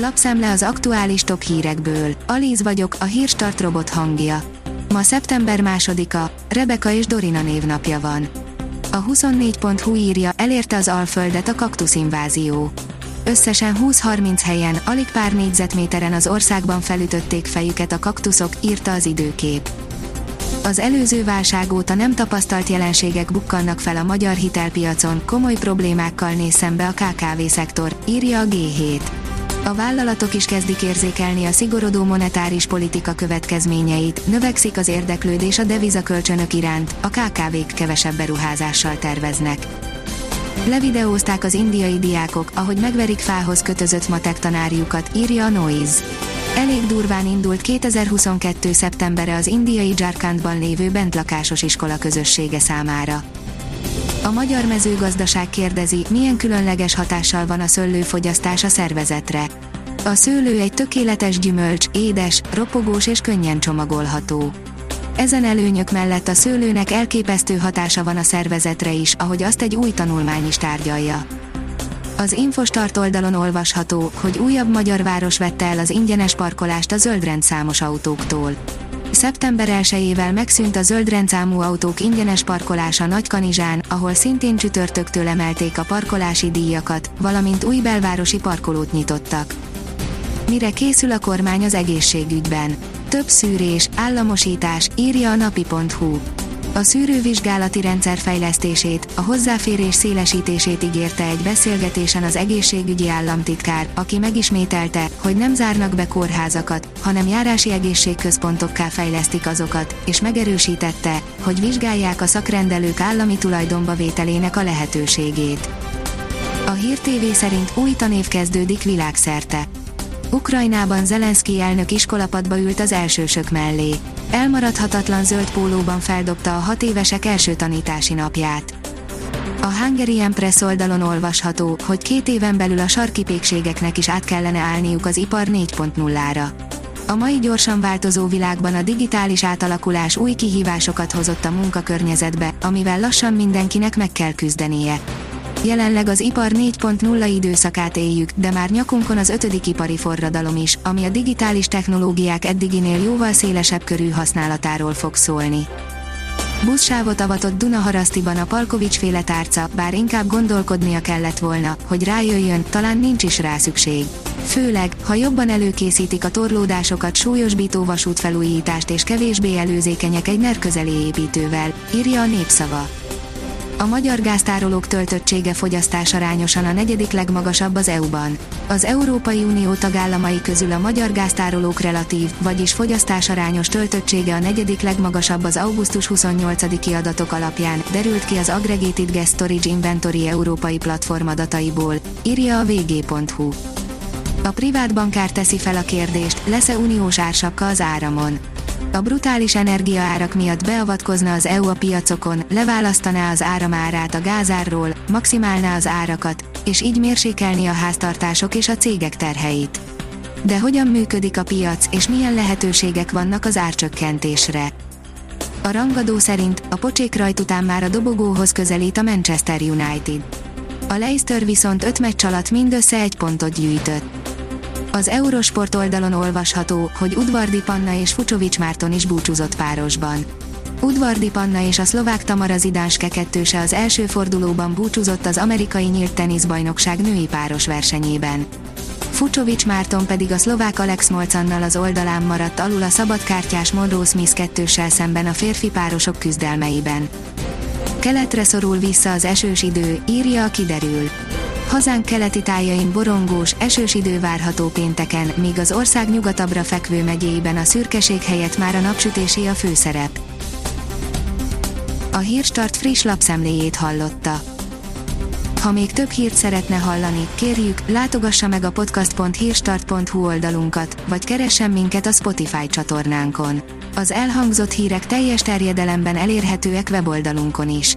Lapszemle az aktuális top hírekből. Alíz vagyok, a hírstart robot hangja. Ma szeptember másodika, Rebeka és Dorina névnapja van. A 24.hu írja, elérte az Alföldet a kaktuszinvázió. Összesen 20-30 helyen, alig pár négyzetméteren az országban felütötték fejüket a kaktuszok, írta az időkép. Az előző válság óta nem tapasztalt jelenségek bukkannak fel a magyar hitelpiacon, komoly problémákkal néz szembe a KKV-szektor, írja a G7. A vállalatok is kezdik érzékelni a szigorodó monetáris politika következményeit, növekszik az érdeklődés a devizakölcsönök iránt, a KKV-k kevesebb beruházással terveznek. Levideózták az indiai diákok, ahogy megverik fához kötözött matek tanárjukat, írja a Noise. Elég durván indult 2022. szeptembere az indiai Jharkhandban lévő bentlakásos iskola közössége számára. A magyar mezőgazdaság kérdezi, milyen különleges hatással van a szőlőfogyasztás a szervezetre. A szőlő egy tökéletes gyümölcs, édes, ropogós és könnyen csomagolható. Ezen előnyök mellett a szőlőnek elképesztő hatása van a szervezetre is, ahogy azt egy új tanulmány is tárgyalja. Az Infostart oldalon olvasható, hogy újabb magyar város vette el az ingyenes parkolást a zöldrendszámos autóktól. Szeptember 1-ével megszűnt a zöldrendszámú autók ingyenes parkolása Nagykanizsán, ahol szintén csütörtöktől emelték a parkolási díjakat, valamint új belvárosi parkolót nyitottak. Mire készül a kormány az egészségügyben? Több szűrés, államosítás, írja a napi.hu. A szűrővizsgálati rendszer fejlesztését, a hozzáférés szélesítését ígérte egy beszélgetésen az egészségügyi államtitkár, aki megismételte, hogy nem zárnak be kórházakat, hanem járási egészségközpontokká fejlesztik azokat, és megerősítette, hogy vizsgálják a szakrendelők állami tulajdonba vételének a lehetőségét. A Hír TV szerint új tanév kezdődik világszerte. Ukrajnában Zelenszky elnök iskolapadba ült az elsősök mellé. Elmaradhatatlan zöld pólóban feldobta a hat évesek első tanítási napját. A Hungarian Press oldalon olvasható, hogy két éven belül a sarki pékségeknek is át kellene állniuk az ipar 4.0-ra. A mai gyorsan változó világban a digitális átalakulás új kihívásokat hozott a munkakörnyezetbe, amivel lassan mindenkinek meg kell küzdenie. Jelenleg az ipar 4.0 időszakát éljük, de már nyakunkon az ötödik ipari forradalom is, ami a digitális technológiák eddiginél jóval szélesebb körű használatáról fog szólni. Buszsávot avatott Dunaharasztiban a Palkovics féle tárca, bár inkább gondolkodnia kellett volna, hogy rájöjjön, talán nincs is rá szükség. Főleg, ha jobban előkészítik a torlódásokat súlyosbító vasútfelújítást és kevésbé előzékenyek egy nerközeli építővel, írja a népszava. A magyar gáztárolók töltöttsége fogyasztás arányosan a negyedik legmagasabb az EU-ban. Az Európai Unió tagállamai közül a magyar gáztárolók relatív, vagyis fogyasztás arányos töltöttsége a negyedik legmagasabb az augusztus 28-i adatok alapján, derült ki az Aggregated Gas Storage Inventory európai platform adataiból, írja a vg.hu. A privát bankár teszi fel a kérdést, lesz-e uniós ársapka az áramon a brutális energiaárak miatt beavatkozna az EU a piacokon, leválasztaná az áramárát a gázárról, maximálná az árakat, és így mérsékelni a háztartások és a cégek terheit. De hogyan működik a piac, és milyen lehetőségek vannak az árcsökkentésre? A rangadó szerint a pocsék rajt után már a dobogóhoz közelít a Manchester United. A Leicester viszont öt meccs alatt mindössze egy pontot gyűjtött. Az Eurosport oldalon olvasható, hogy Udvardi Panna és Fucsovics Márton is búcsúzott párosban. Udvardi Panna és a szlovák Tamara Zidánske kettőse az első fordulóban búcsúzott az amerikai nyílt teniszbajnokság női páros versenyében. Fucsovics Márton pedig a szlovák Alex Molcannal az oldalán maradt alul a szabadkártyás Monroe Smith kettőssel szemben a férfi párosok küzdelmeiben. Keletre szorul vissza az esős idő, írja a kiderül. Hazánk keleti tájain borongós, esős idő várható pénteken, míg az ország nyugatabbra fekvő megyéiben a szürkeség helyett már a napsütésé a főszerep. A Hírstart friss lapszemléjét hallotta. Ha még több hírt szeretne hallani, kérjük, látogassa meg a podcast.hírstart.hu oldalunkat, vagy keressen minket a Spotify csatornánkon. Az elhangzott hírek teljes terjedelemben elérhetőek weboldalunkon is.